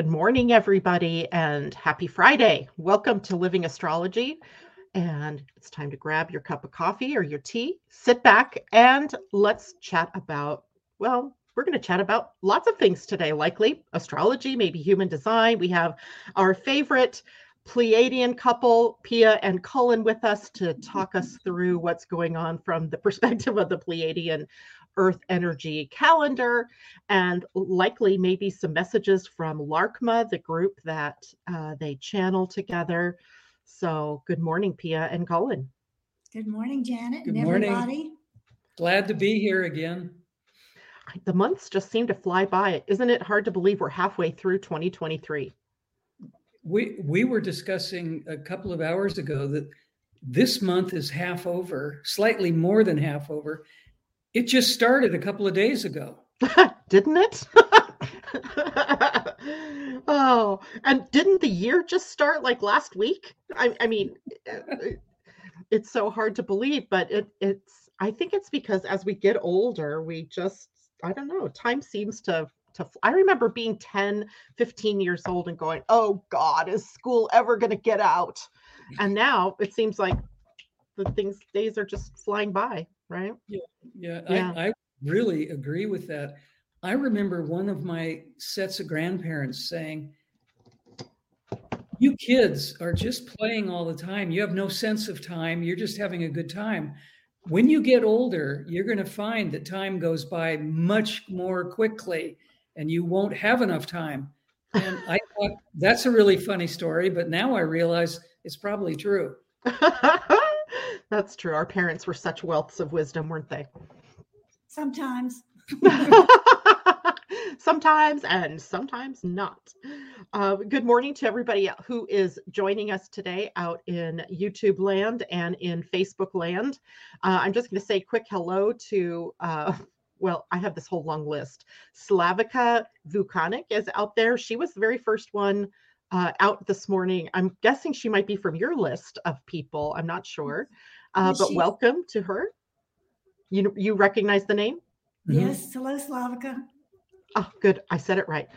Good morning, everybody, and happy Friday. Welcome to Living Astrology. And it's time to grab your cup of coffee or your tea, sit back, and let's chat about, well, we're going to chat about lots of things today, likely astrology, maybe human design. We have our favorite Pleiadian couple, Pia and Cullen, with us to talk us through what's going on from the perspective of the Pleiadian Earth energy calendar, and likely maybe some messages from Laarkmaa, the group that uh, they channel together. So, good morning, Pia and Cullen. Good morning, Janet good and morning. everybody. Glad to be here again. The months just seem to fly by. Isn't it hard to believe we're halfway through 2023? We we were discussing a couple of hours ago that this month is half over, slightly more than half over, it just started a couple of days ago. Didn't it? oh, and didn't the year just start like last week? I, I mean, uh, it's so hard to believe, but it, it's, I think it's because as we get older, we just, I don't know, time seems to, to, I remember being 10, 15 years old and going, oh God, is school ever going to get out? And now it seems like the things, days are just flying by right? Yeah, yeah, yeah. I, I really agree with that. I remember one of my sets of grandparents saying, You kids are just playing all the time. You have no sense of time. You're just having a good time. When you get older, you're going to find that time goes by much more quickly and you won't have enough time. And I thought that's a really funny story, but now I realize it's probably true. That's true. Our parents were such wealths of wisdom, weren't they? Sometimes. sometimes and sometimes not. Uh, good morning to everybody who is joining us today out in YouTube land and in Facebook land. Uh, I'm just going to say quick hello to, uh, well, I have this whole long list. Slavica Vukanic is out there. She was the very first one uh, out this morning. I'm guessing she might be from your list of people. I'm not sure. Uh, but she... welcome to her. You you recognize the name? Mm-hmm. Yes. Hello, Slavica. Oh, good. I said it right.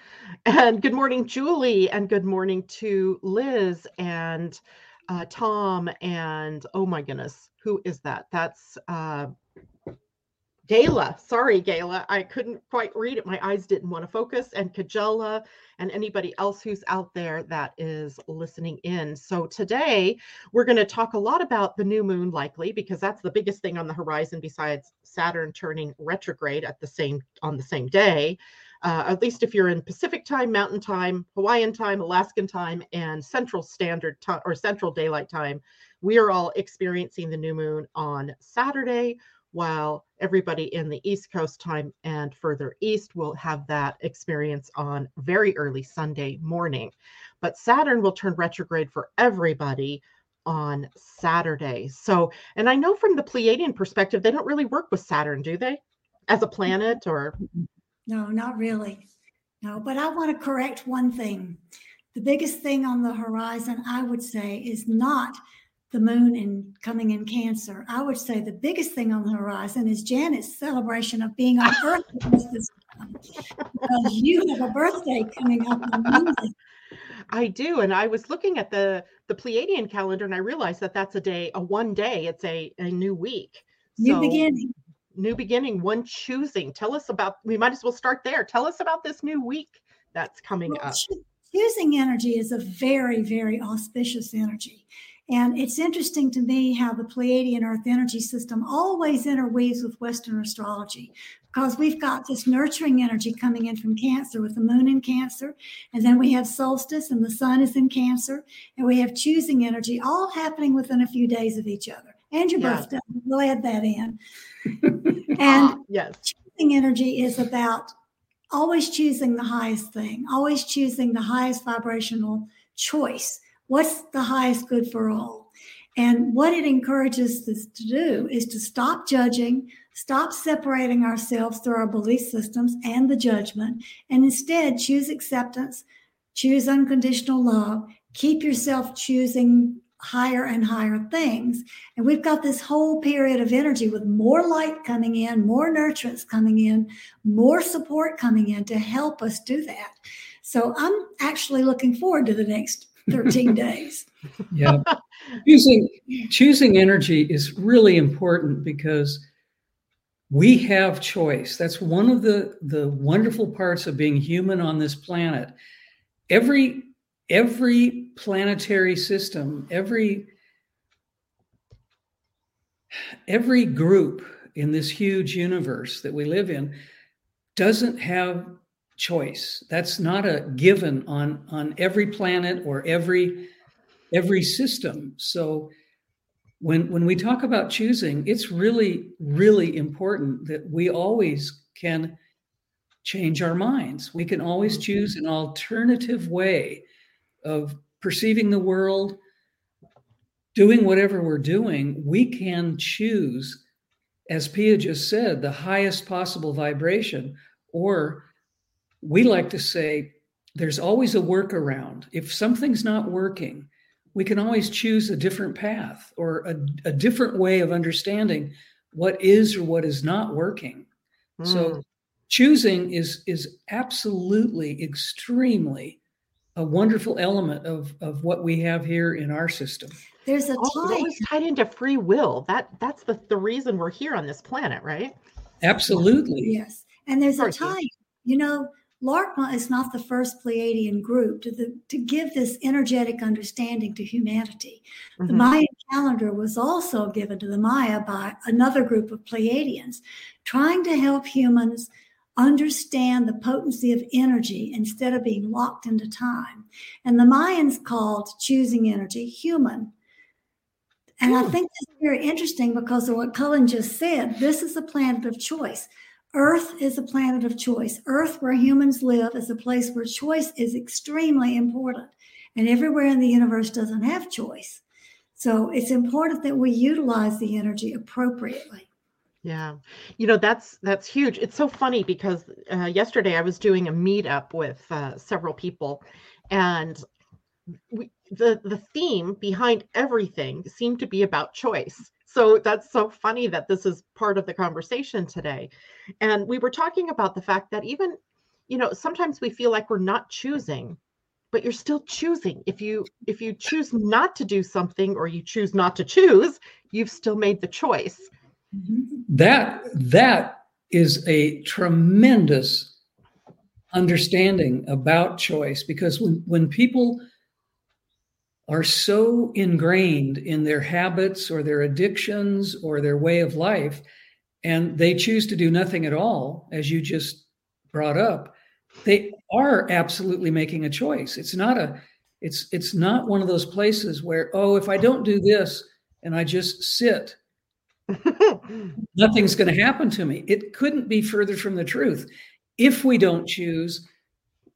And good morning, Julie, and good morning to Liz and uh, Tom and oh my goodness, who is that? That's uh, Gayla, sorry, Gayla, I couldn't quite read it. My eyes didn't want to focus. And Kajela and anybody else who's out there that is listening in. So today we're going to talk a lot about the new moon, likely because that's the biggest thing on the horizon besides Saturn turning retrograde at the same on the same day. Uh, at least if you're in Pacific time, Mountain time, Hawaiian time, Alaskan time, and Central Standard Time or Central Daylight Time, we are all experiencing the new moon on Saturday while everybody in the East Coast time and further east will have that experience on very early Sunday morning. But Saturn will turn retrograde for everybody on Saturday. So, and I know from the Pleiadian perspective, they don't really work with Saturn, do they? As a planet or? No, not really. No, but I want to correct one thing. The biggest thing on the horizon, I would say, is not the moon and coming in Cancer, I would say the biggest thing on the horizon is Janet's celebration of being on Earth because you have a birthday coming up on Monday. I do, and I was looking at the the Pleiadian calendar, and I realized that that's a day, a one day. It's a a new week. New so, beginning. New beginning. One choosing. Tell us about. We might as well start there. Tell us about this new week that's coming well, up. Choosing energy is a very very auspicious energy and it's interesting to me how the Pleiadian Earth energy system always interweaves with Western astrology because we've got this nurturing energy coming in from Cancer with the moon in Cancer, and then we have solstice and the sun is in Cancer, and we have choosing energy all happening within a few days of each other. And your yeah. birthday, we'll add that in. and ah, yes. choosing energy is about always choosing the highest thing, always choosing the highest vibrational choice what's the highest good for all? And what it encourages us to do is to stop judging, stop separating ourselves through our belief systems and the judgment, and instead choose acceptance, choose unconditional love, keep yourself choosing higher and higher things. And we've got this whole period of energy with more light coming in, more nurturance coming in, more support coming in to help us do that. So I'm actually looking forward to the next 13 days. Yeah. choosing choosing energy is really important because we have choice. That's one of the the wonderful parts of being human on this planet. Every every planetary system, every every group in this huge universe that we live in doesn't have choice. That's not a given on on every planet or every every system. So when when we talk about choosing it's really really important that we always can change our minds. We can always mm-hmm. choose an alternative way of perceiving the world doing whatever we're doing. We can choose as pia just said the highest possible vibration or we like to say there's always a workaround. If something's not working, we can always choose a different path or a, a different way of understanding what is or what is not working. Mm. So hmm. choosing is is absolutely extremely a wonderful element of of what we have here in our system. There's a oh, time always tied into free will. That that's the, the reason we're here on this planet, right? Absolutely. Yes. And there's a time, you know, Laarkmaa is not the first Pleiadian group to, the, to give this energetic understanding to humanity. Mm-hmm. The Mayan calendar was also given to the Maya by another group of Pleiadians, trying to help humans understand the potency of energy instead of being locked into time. And the Mayans called choosing energy human. And I hmm. think that's very interesting because of what Cullen just said. This is a planet of choice. Earth is a planet of choice. Earth, where humans live, is a place where choice is extremely important. And everywhere in the universe doesn't have choice. So it's important that we utilize the energy appropriately. Yeah. You know, that's that's huge. It's so funny because uh, yesterday I was doing a meetup with uh, several people and we, the the theme behind everything seemed to be about choice so that's so funny that this is part of the conversation today. And we were talking about the fact that even you know sometimes we feel like we're not choosing but you're still choosing. If you if you choose not to do something or you choose not to choose you've still made the choice. Mm-hmm. That that is a tremendous understanding about choice because when when people are so ingrained in their habits or their addictions or their way of life, and they choose to do nothing at all, as you just brought up, they are absolutely making a choice. It's not a it's it's not one of those places where, oh, if I don't do this and I just sit, nothing's going to happen to me. It couldn't be further from the truth. If we don't choose,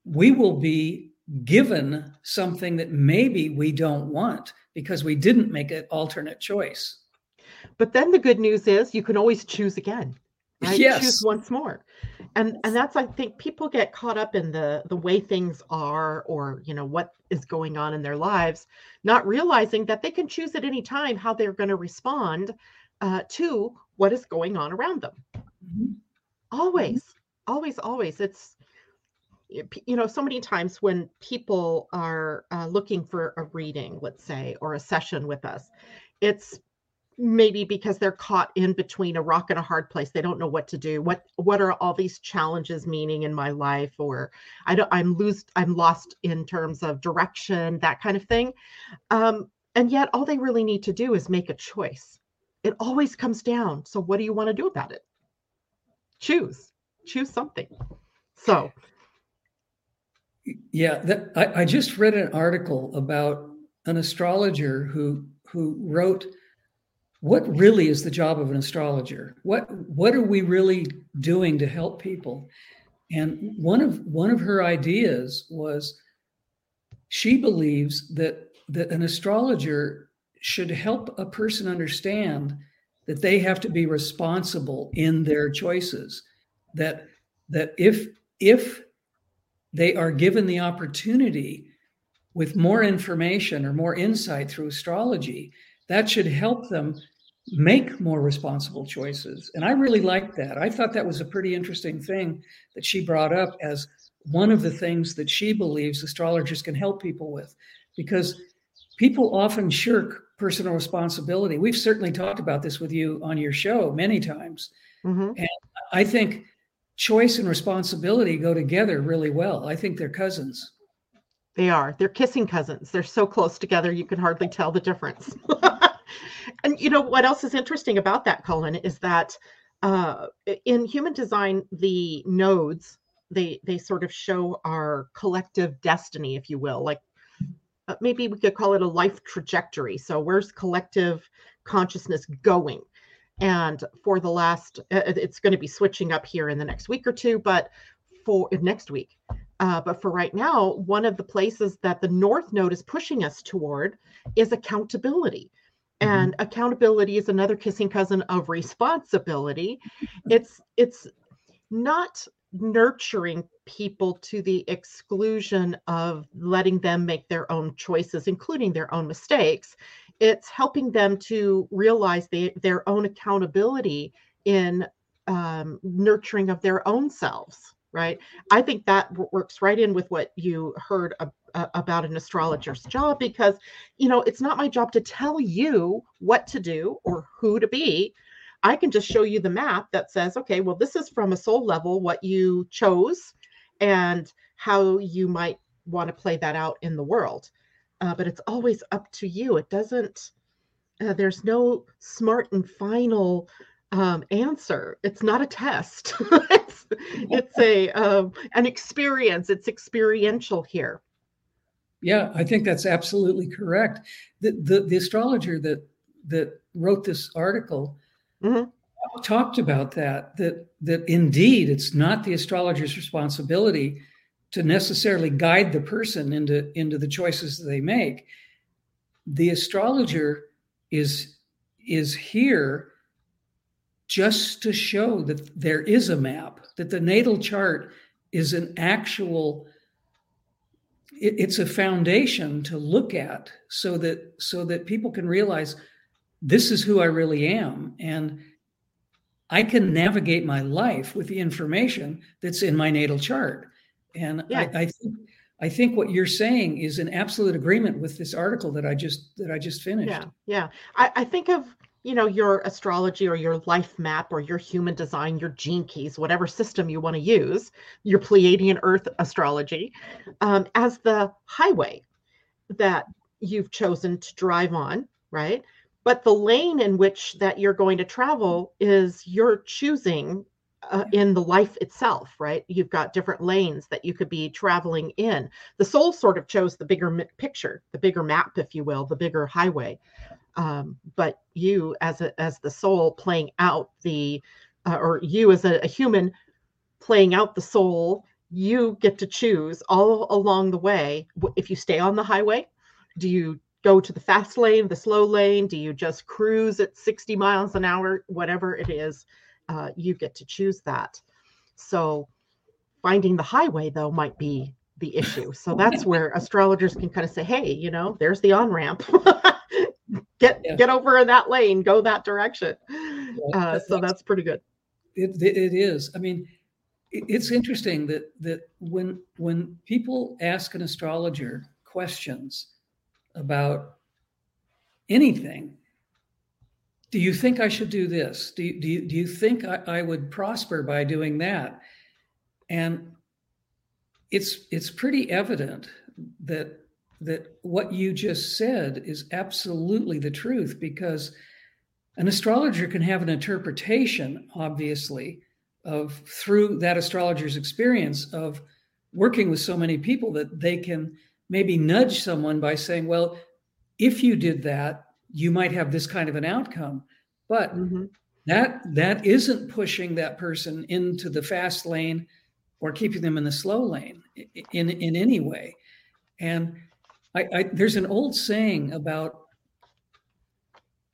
we will be given something that maybe we don't want because we didn't make an alternate choice. But then the good news is you can always choose again. Right? Yes. Choose once more. And and that's I think people get caught up in the the way things are or you know what is going on in their lives, not realizing that they can choose at any time how they're going to respond uh, to what is going on around them. Mm-hmm. Always, mm-hmm. always, always. It's you know so many times when people are uh, looking for a reading let's say or a session with us it's maybe because they're caught in between a rock and a hard place. They don't know what to do. What what are all these challenges meaning in my life? Or i don't i'm lost i'm lost in terms of direction that kind of thing. Um, and yet all they really need to do is make a choice. It always comes down. So what do you want to do about it? Choose. Choose something. So yeah, that, I, I just read an article about an astrologer who who wrote what really is the job of an astrologer? What what are we really doing to help people? And one of one of her ideas was she believes that that an astrologer should help a person understand that they have to be responsible in their choices. That that if if they are given the opportunity with more information or more insight through astrology that should help them make more responsible choices and i really liked that i thought that was a pretty interesting thing that she brought up as one of the things that she believes astrologers can help people with because people often shirk personal responsibility. We've certainly talked about this with you on your show many times. Mm-hmm. And I think choice and responsibility go together really well. I think they're cousins. They are. They're kissing cousins. They're so close together you can hardly tell the difference. and you know what else is interesting about that, Cullen, is that uh, in human design, the nodes they they sort of show our collective destiny, if you will. Like uh, maybe we could call it a life trajectory. So where's collective consciousness going? And for the last, uh, it's going to be switching up here in the next week or two, but for next week. Uh, but for right now, one of the places that the North Node is pushing us toward is accountability. Mm-hmm. And accountability is another kissing cousin of responsibility. It's it's not nurturing people to the exclusion of letting them make their own choices, including their own mistakes. It's helping them to realize they, their own accountability in um, nurturing of their own selves right? I think that works right in with what you heard about an astrologer's job because you know it's not my job to tell you what to do or who to be. I can just show you the map that says okay well this is from a soul level what you chose and how you might want to play that out in the world uh, but it's always up to you it doesn't uh, there's no smart and final um, answer. It's not a test. it's, it's a um, an experience. It's experiential here. Yeah, I think that's absolutely correct. The the, the astrologer that that wrote this article mm-hmm. talked about that. That that indeed it's not the astrologer's responsibility to necessarily guide the person into into the choices they make. The astrologer is is here just to show that there is a map, that the natal chart is an actual it, it's a foundation to look at so that so that people can realize this is who I really am and I can navigate my life with the information that's in my natal chart. And yeah. I, I think I think what you're saying is in absolute agreement with this article that I just that I just finished. Yeah, yeah. I, I think of you know your astrology or your life map or your human design your gene keys whatever system you want to use your pleiadian earth astrology um, as the highway that you've chosen to drive on right but the lane in which that you're going to travel is you're choosing uh, in the life itself right? You've got different lanes that you could be traveling in. The soul sort of chose the bigger picture the bigger map if you will the bigger highway. Um, but you as a as the soul playing out the uh, or you as a, a human playing out the soul you get to choose all along the way. If you stay on the highway do you go to the fast lane the slow lane? Do you just cruise at 60 miles an hour whatever it is uh, you get to choose that. So finding the highway though might be the issue. So that's where astrologers can kind of say hey you know there's the on ramp get yeah. get over in that lane go that direction. Uh, so that's pretty good. It, it is. I mean it's interesting that that when when people ask an astrologer questions about anything do you think i should do this? Do you, do you, do you think I, I would prosper by doing that? And it's it's pretty evident that that what you just said is absolutely the truth because an astrologer can have an interpretation, obviously, of through that astrologer's experience of working with so many people that they can maybe nudge someone by saying, well, if you did that, you might have this kind of an outcome. But mm-hmm. that that isn't pushing that person into the fast lane or keeping them in the slow lane in in any way. And I, I, there's an old saying about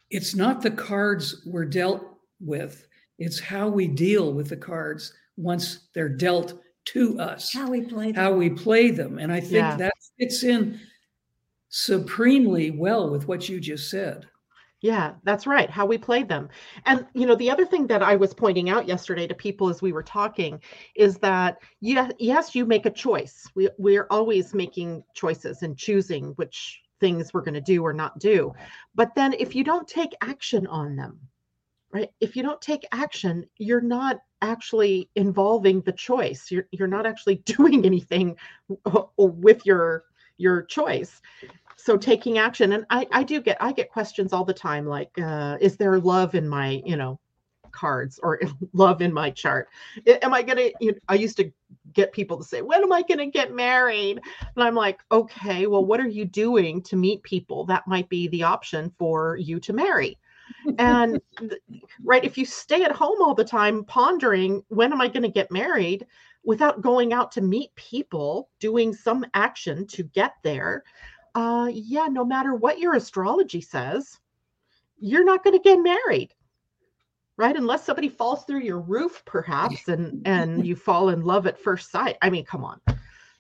it's not the cards we're dealt with, it's how we deal with the cards once they're dealt to us. How we play them. How we play them. And I think yeah. that fits in supremely well with what you just said. Yeah, that's right. How we played them. And you know, the other thing that I was pointing out yesterday to people as we were talking is that yes, yes, you make a choice. We we're always making choices and choosing which things we're going to do or not do. But then if you don't take action on them, right? If you don't take action, you're not actually involving the choice. You're you're not actually doing anything with your your choice so taking action and i i do get i get questions all the time like uh is there love in my you know cards or love in my chart? Am i gonna you know, i used to get people to say when am i gonna get married? And i'm like okay well what are you doing to meet people that might be the option for you to marry? And right if you stay at home all the time pondering when am i going to get married? without going out to meet people doing some action to get there uh, yeah, no matter what your astrology says, you're not going to get married, right? Unless somebody falls through your roof, perhaps, and and you fall in love at first sight. I mean, come on.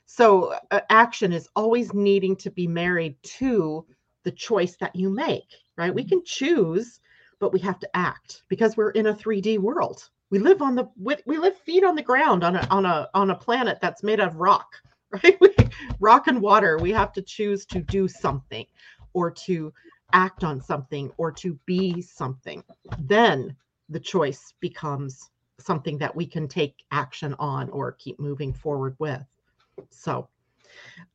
So uh, action is always needing to be married to the choice that you make, right? We mm-hmm. can choose, but we have to act because we're in a 3D world. We live on the we live feet on the ground on a on a on a planet that's made of rock right? We, rock and water, we have to choose to do something or to act on something or to be something. Then the choice becomes something that we can take action on or keep moving forward with. So,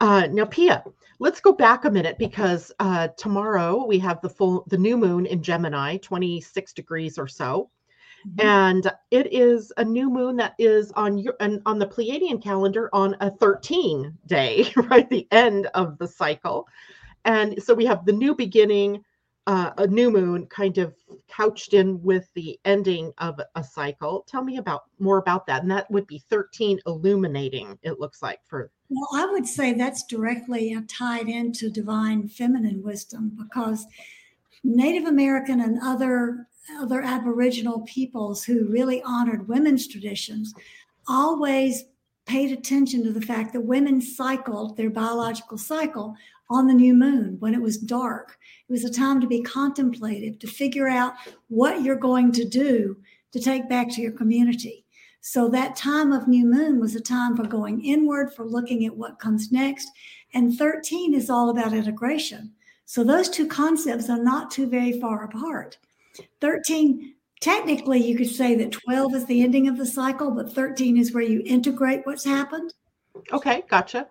uh, now Pia, let's go back a minute because uh, tomorrow we have the full the new moon in Gemini, 26 degrees or so. Mm-hmm. And it is a new moon that is on your and on the Pleiadian calendar on a 13 day, right? The end of the cycle. And so we have the new beginning, uh, a new moon kind of couched in with the ending of a cycle. Tell me about more about that. And that would be 13 illuminating, it looks like for well, I would say that's directly tied into divine feminine wisdom because Native American and other other Aboriginal peoples who really honored women's traditions always paid attention to the fact that women cycled their biological cycle on the new moon when it was dark. It was a time to be contemplative, to figure out what you're going to do to take back to your community. So that time of new moon was a time for going inward, for looking at what comes next. And 13 is all about integration. So those two concepts are not too very far apart. 13, technically, you could say that 12 is the ending of the cycle, but 13 is where you integrate what's happened. Okay, gotcha.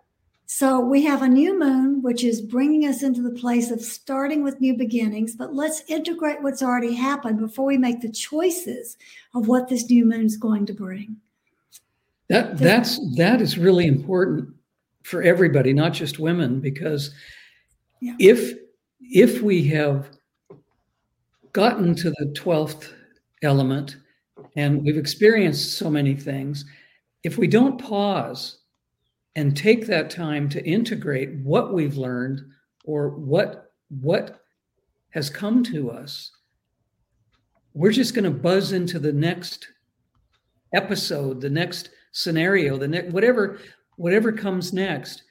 So we have a new moon, which is bringing us into the place of starting with new beginnings, but let's integrate what's already happened before we make the choices of what this new moon is going to bring. That that's that is really important for everybody, not just women, because yeah. if if we have gotten to the 12th element and we've experienced so many things, if we don't pause and take that time to integrate what we've learned or what what has come to us, we're just going to buzz into the next episode, the next scenario, the next whatever whatever comes next.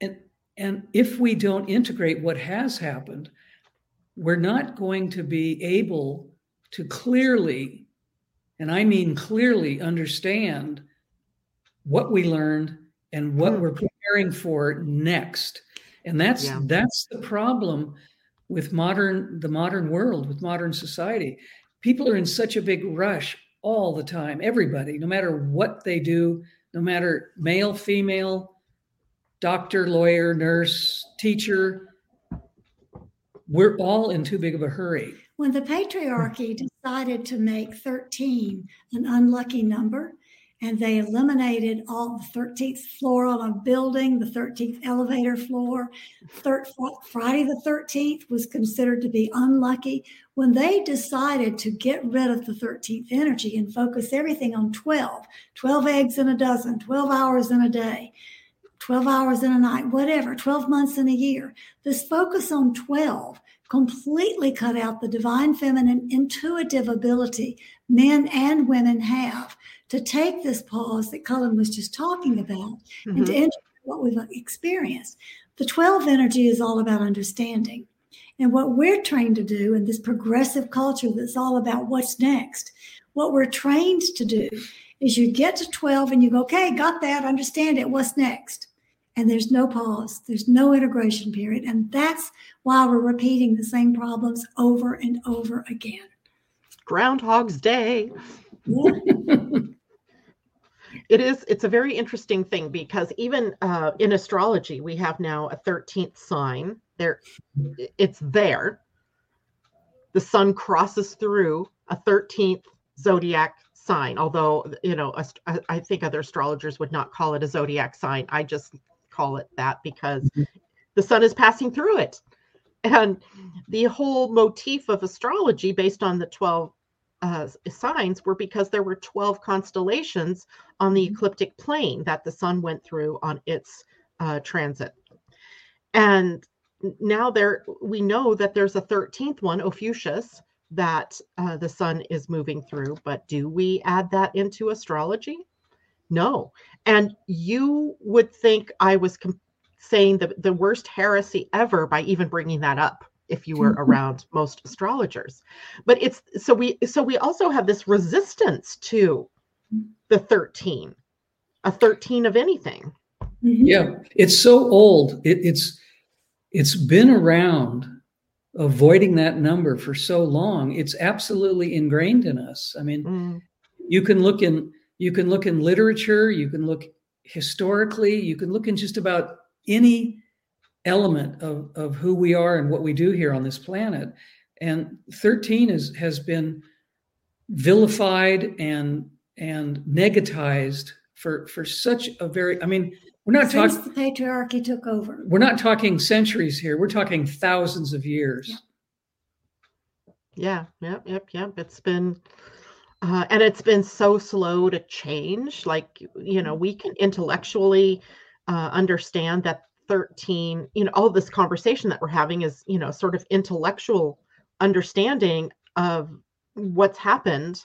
And and if we don't integrate what has happened, we're not going to be able to clearly, and I mean clearly, understand what we learned and what mm. we're preparing for next. And that's yeah. that's the problem with modern the modern world, with modern society. People are in such a big rush all the time. Everybody, no matter what they do, no matter male, female, doctor, lawyer, nurse, teacher, we're all in too big of a hurry. When the patriarchy decided to make 13 an unlucky number, and they eliminated all the 13th floor on a building, the 13th elevator floor. Friday the 13th was considered to be unlucky. When they decided to get rid of the 13th energy and focus everything on 12, 12 eggs in a dozen, 12 hours in a day, 12 hours in a night, whatever, 12 months in a year. This focus on 12 completely cut out the divine feminine intuitive ability men and women have to take this pause that Cullen was just talking about mm-hmm. and to mm-hmm. integrate what we've experienced. The 12 energy is all about understanding. And what we're trained to do in this progressive culture that's all about what's next, what we're trained to do is you get to 12 and you go, okay, got that, understand it, what's next? And there's no pause, there's no integration period. And that's why we're repeating the same problems over and over again. Groundhog's Day. Yeah. it is it's a very interesting thing because even uh, in astrology we have now a 13th sign there it's there the sun crosses through a 13th zodiac sign although you know i think other astrologers would not call it a zodiac sign i just call it that because mm-hmm. the sun is passing through it and the whole motif of astrology based on the 12 uh, signs were because there were 12 constellations on the mm-hmm. ecliptic plane that the sun went through on its uh, transit. And now there we know that there's a 13th one, Ophiuchus, that uh, the sun is moving through. But do we add that into astrology? No. And you would think I was com- saying the, the worst heresy ever by even bringing that up if you were around most astrologers but it's so we so we also have this resistance to the 13 a 13 of anything mm-hmm. yeah it's so old it, it's it's been around avoiding that number for so long it's absolutely ingrained in us i mean mm. you can look in you can look in literature you can look historically you can look in just about any element of, of who we are and what we do here on this planet. And 13 is, has been vilified and and negatized for for such a very I mean we're not talking the patriarchy took over. We're not talking centuries here. We're talking thousands of years. Yeah, yep, yep, yep. It's been uh, and it's been so slow to change. Like, you know, we can intellectually uh, understand that 13 you know all this conversation that we're having is you know sort of intellectual understanding of what's happened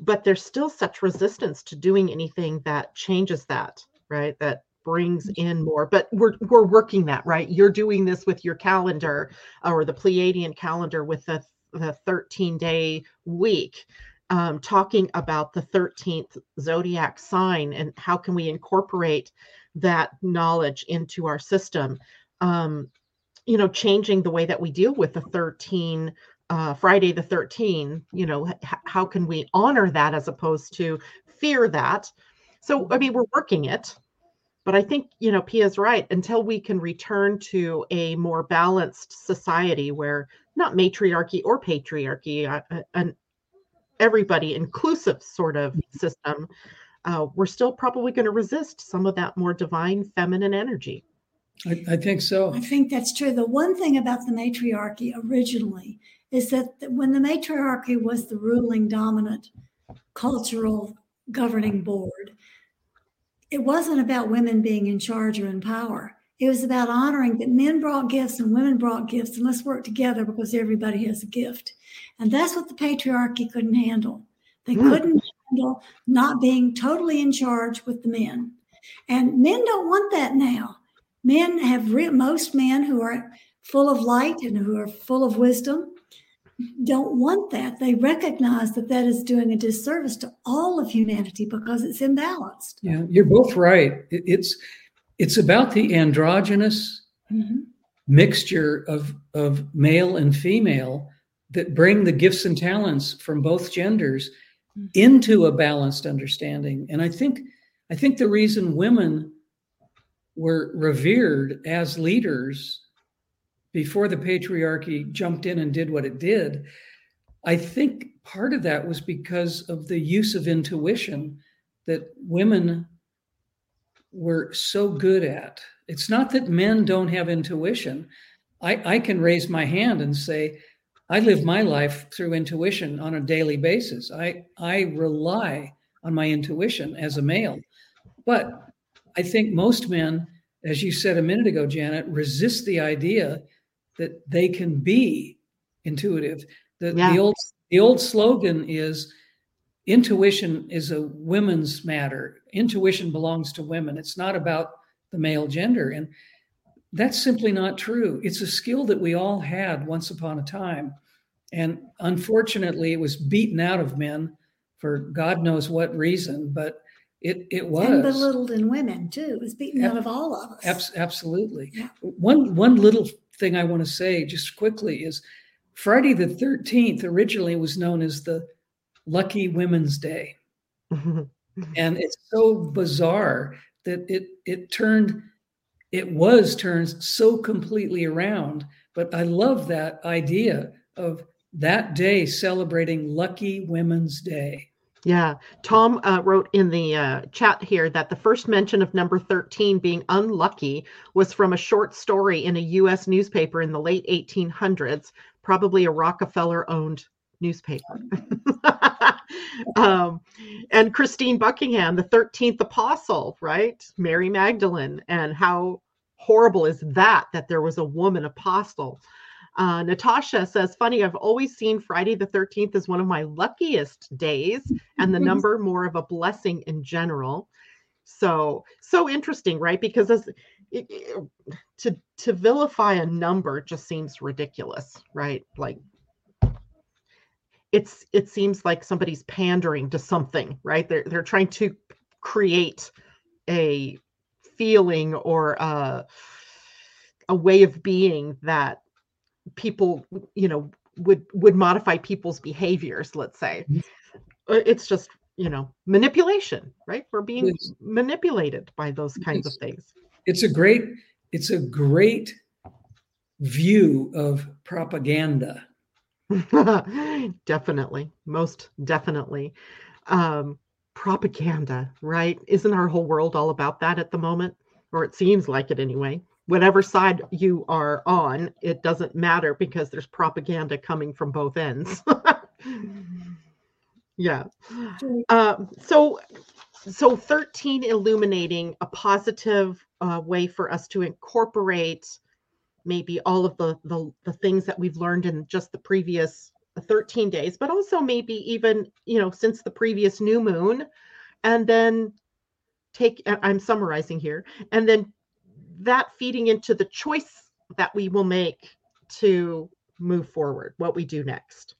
but there's still such resistance to doing anything that changes that right that brings mm-hmm. in more but we're we're working that right you're doing this with your calendar or the pleiadian calendar with the the 13 day week um, talking about the 13th zodiac sign and how can we incorporate that knowledge into our system. Um, you know, changing the way that we deal with the 13 uh, Friday the 13, you know, h- how can we honor that as opposed to fear that? So, I mean, we're working it, but I think, you know, Pia's right. Until we can return to a more balanced society where not matriarchy or patriarchy, uh, uh an everybody inclusive sort of system, uh, we're still probably going to resist some of that more divine feminine energy. I, I, think so. I think that's true. The one thing about the matriarchy originally is that when the matriarchy was the ruling dominant cultural governing board, it wasn't about women being in charge or in power. It was about honoring that men brought gifts and women brought gifts, and let's work together because everybody has a gift. And that's what the patriarchy couldn't handle. They mm. couldn't handle not being totally in charge with the men. And men don't want that now. Men have, re- most men who are full of light and who are full of wisdom don't want that. They recognize that that is doing a disservice to all of humanity because it's imbalanced. Yeah, you're both right. It's it's about the androgynous mm-hmm. mixture of of male and female that bring the gifts and talents from both genders into a balanced understanding. And I think I think the reason women were revered as leaders before the patriarchy jumped in and did what it did, I think part of that was because of the use of intuition that women were so good at. It's not that men don't have intuition. I, I can raise my hand and say, I live my life through intuition on a daily basis. I I rely on my intuition as a male. But I think most men, as you said a minute ago, Janet, resist the idea that they can be intuitive. The, yeah. the old the old slogan is intuition is a women's matter. Intuition belongs to women. It's not about the male gender. And that's simply not true. It's a skill that we all had once upon a time. And unfortunately, it was beaten out of men for God knows what reason, but it, it was. And belittled in women too. It was beaten Ab- out of all of us. Ab- absolutely. Yeah. One, one little thing I want to say just quickly is Friday the 13th originally was known as the Lucky Women's Day. and it's so bizarre that it it turned it was turned so completely around. But I love that idea of that day celebrating Lucky Women's Day. Yeah. Tom uh, wrote in the uh, chat here that the first mention of number 13 being unlucky was from a short story in a U.S. newspaper in the late 1800s, probably a Rockefeller owned newspaper. um, and Christine Buckingham, the 13th apostle, right? Mary Magdalene. And how horrible is that, that there was a woman apostle? Uh, Natasha says, funny, I've always seen Friday the 13th as one of my luckiest days and the number more of a blessing in general. So, so interesting, right? Because as it, it, to to vilify a number just seems ridiculous, right? Like it's it seems like somebody's pandering to something, right? They're they're trying to create a feeling or a, a way of being that people, you know, would would modify people's behaviors. Let's say mm-hmm. uh, it's just you know manipulation, right? We're being it's, manipulated by those kinds of things. It's a great it's a great view of propaganda definitely, most definitely. Um, propaganda, right? Isn't our whole world all about that at the moment? Or it seems like it anyway. Whatever side you are on, it doesn't matter because there's propaganda coming from both ends. yeah. Uh, so, so 13 illuminating a positive uh, way for us to incorporate maybe all of the, the the things that we've learned in just the previous 13 days but also maybe even you know since the previous new moon. And then take i'm summarizing here and then that feeding into the choice that we will make to move forward what we do next.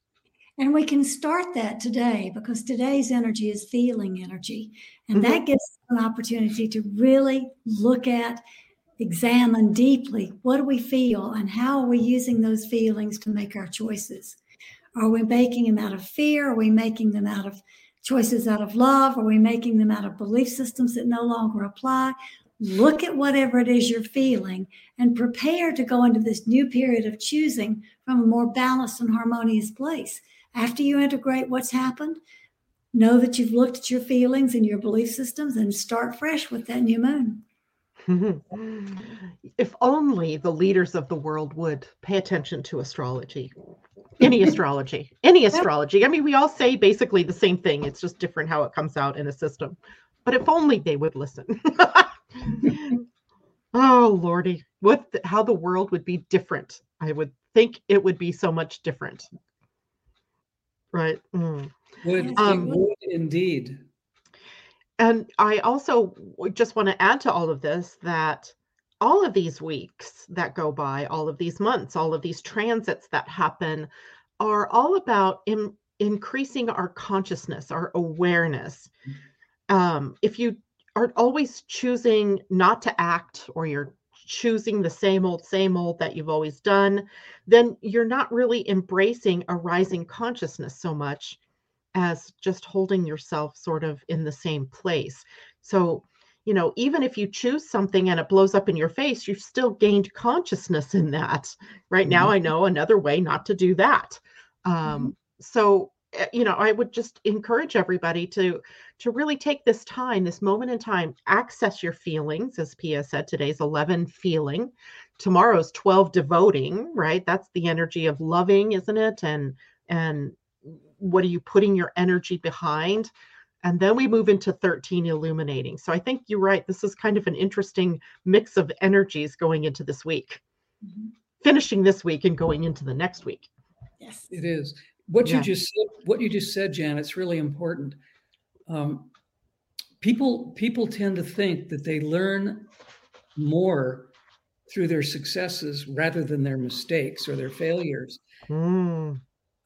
And we can start that today because today's energy is feeling energy. And mm-hmm. that gives an opportunity to really look at examine deeply what do we feel and how are we using those feelings to make our choices? Are we making them out of fear? Are we making them out of choices out of love? Are we making them out of belief systems that no longer apply? Look at whatever it is you're feeling and prepare to go into this new period of choosing from a more balanced and harmonious place. After you integrate what's happened, know that you've looked at your feelings and your belief systems and start fresh with that new moon. if only the leaders of the world would pay attention to astrology. Any astrology, any astrology. I mean, we all say basically the same thing. It's just different how it comes out in a system. But if only they would listen. oh, Lordy, what, the, how the world would be different. I would think it would be so much different. Right. Mm. Would, um, would indeed. And I also just want to add to all of this that all of these weeks that go by, all of these months, all of these transits that happen are all about in, increasing our consciousness, our awareness. Um, if you are always choosing not to act or you're choosing the same old, same old that you've always done, then you're not really embracing a rising consciousness so much as just holding yourself sort of in the same place. So, you know, even if you choose something and it blows up in your face, you've still gained consciousness in that. Right mm-hmm. now, I know another way not to do that. Um, mm-hmm. So, eh, you know, I would just encourage everybody to to really take this time, this moment in time, access your feelings. As Pia said, today's 11 feeling, tomorrow's 12 devoting. Right, that's the energy of loving, isn't it? And and what are you putting your energy behind and then we move into 13 illuminating so i think you're right this is kind of an interesting mix of energies going into this week mm-hmm. finishing this week and going into the next week yes it is what yeah. you just said what you just said jan it's really important um, people people tend to think that they learn more through their successes rather than their mistakes or their failures. Mm.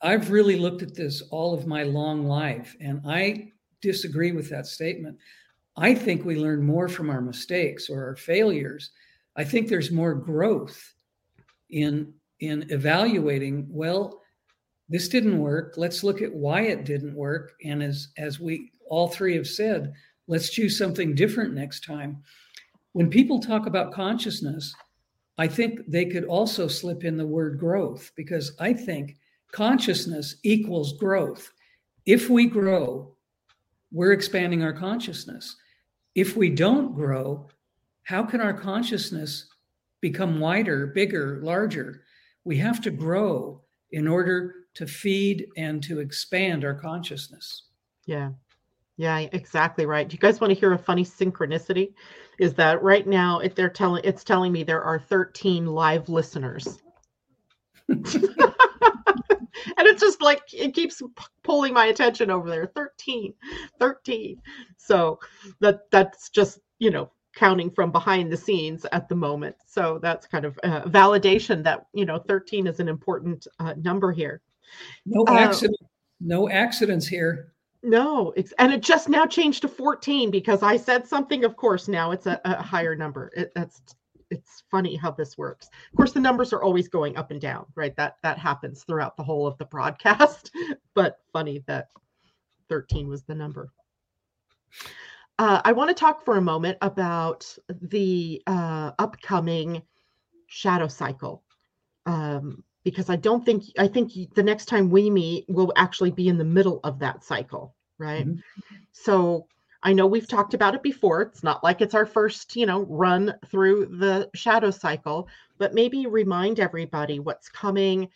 I've really looked at this all of my long life, and I disagree with that statement. I think we learn more from our mistakes or our failures. I think there's more growth in in evaluating, well, this didn't work. Let's look at why it didn't work. And as as we all three have said, let's choose something different next time. When people talk about consciousness, I think they could also slip in the word growth because I think consciousness equals growth. If we grow, we're expanding our consciousness. If we don't grow, how can our consciousness become wider, bigger, larger? We have to grow in order to feed and to expand our consciousness. Yeah. Yeah, exactly right. Do you guys want to hear a funny synchronicity? Is that right now if they're telling it's telling me there are 13 live listeners. and it's just like it keeps pulling my attention over there 13 13 so that that's just you know counting from behind the scenes at the moment so that's kind of a validation that you know 13 is an important uh, number here no accident uh, no accidents here no, it's, and it just now changed to 14 because I said something. Of course, now it's a, a higher number. It, that's it's funny how this works. Of course, the numbers are always going up and down, right? That that happens throughout the whole of the broadcast. but funny that 13 was the number. Uh, I want to talk for a moment about the uh, upcoming shadow cycle. Um, because I don't think I think the next time we meet will actually be in the middle of that cycle, right? Mm-hmm. So I know we've talked about it before. It's not like it's our first, you know, run through the shadow cycle, but maybe remind everybody what's coming,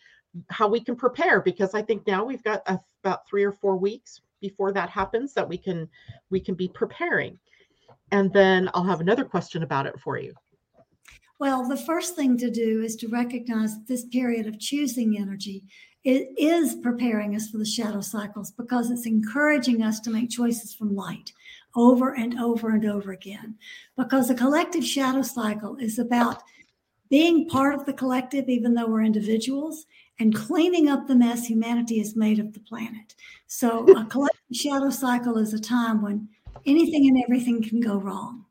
how we can prepare because I think now we've got a, about 3 or 4 weeks before that happens that we can we can be preparing. And then I'll have another question about it for you. Well, the first thing to do is to recognize this period of choosing energy it is preparing us for the shadow cycles because it's encouraging us to make choices from light over and over and over again. Because the collective shadow cycle is about being part of the collective, even though we're individuals, and cleaning up the mess humanity has made of the planet. So, a collective shadow cycle is a time when anything and everything can go wrong.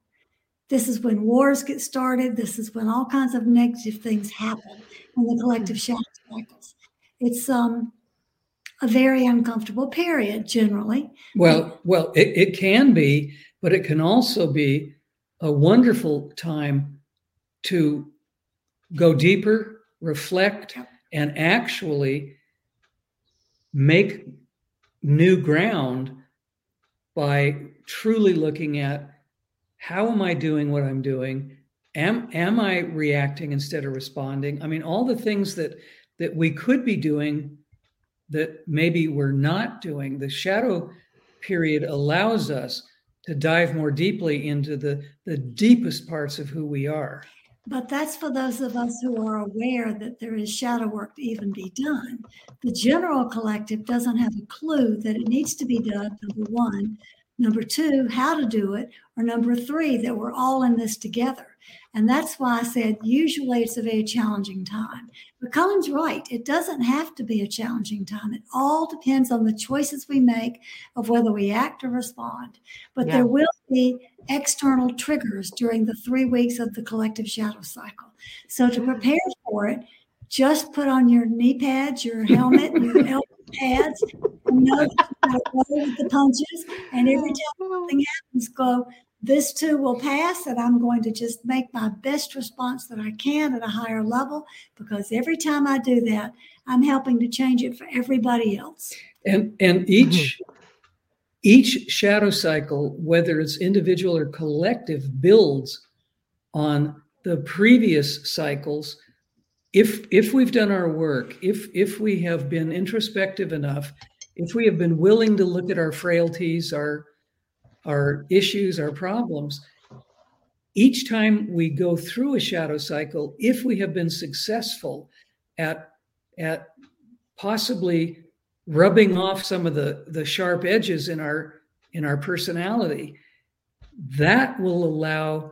This is when wars get started. This is when all kinds of negative things happen in the collective shadow cycles. It's um, a very uncomfortable period generally. Well, well, it, it can be, but it can also be a wonderful time to go deeper, reflect, and actually make new ground by truly looking at how am I doing what I'm doing? Am am I reacting instead of responding? I mean, all the things that that we could be doing that maybe we're not doing. The shadow period allows us to dive more deeply into the the deepest parts of who we are. But that's for those of us who are aware that there is shadow work to even be done. The general collective doesn't have a clue that it needs to be done, number one. Number two, how to do it. Or number three, that we're all in this together. And that's why I said usually it's a very challenging time. But Cullen's right. It doesn't have to be a challenging time. It all depends on the choices we make of whether we act or respond. But yeah. there will be external triggers during the three weeks of the collective shadow cycle. So to mm. prepare for it, just put on your knee pads, your helmet, your elbow pads, and know that you roll with the punches. And every time something happens, go, this too will pass, and I'm going to just make my best response that I can at a higher level because every time I do that, I'm helping to change it for everybody else. And and each each shadow cycle, whether it's individual or collective, builds on the previous cycles if if we've done our work if if we have been introspective enough if we have been willing to look at our frailties our our issues our problems each time we go through a shadow cycle if we have been successful at at possibly rubbing off some of the the sharp edges in our in our personality that will allow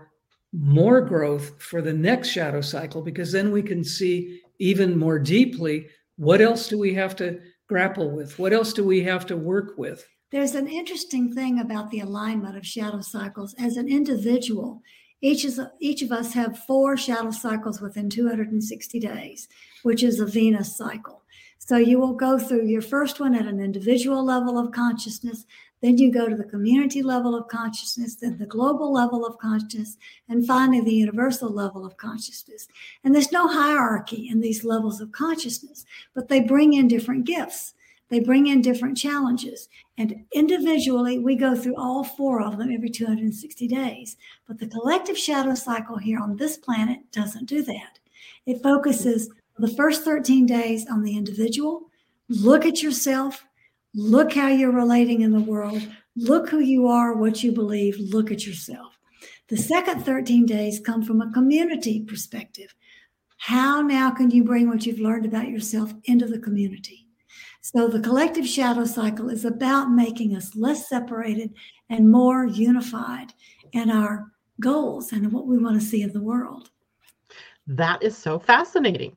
more growth for the next shadow cycle because then we can see even more deeply what else do we have to grapple with? What else do we have to work with? There's an interesting thing about the alignment of shadow cycles. As an individual, each, is, each of us have four shadow cycles within 260 days, which is a Venus cycle. So you will go through your first one at an individual level of consciousness, then you go to the community level of consciousness, then the global level of consciousness, and finally the universal level of consciousness. And there's no hierarchy in these levels of consciousness, but they bring in different gifts. They bring in different challenges. And individually, we go through all four of them every 260 days. But the collective shadow cycle here on this planet doesn't do that. It focuses the first 13 days on the individual. Look at yourself. Look how you're relating in the world. Look who you are, what you believe. Look at yourself. The second 13 days come from a community perspective. How now can you bring what you've learned about yourself into the community? So the collective shadow cycle is about making us less separated and more unified in our goals and what we want to see in the world. That is so fascinating.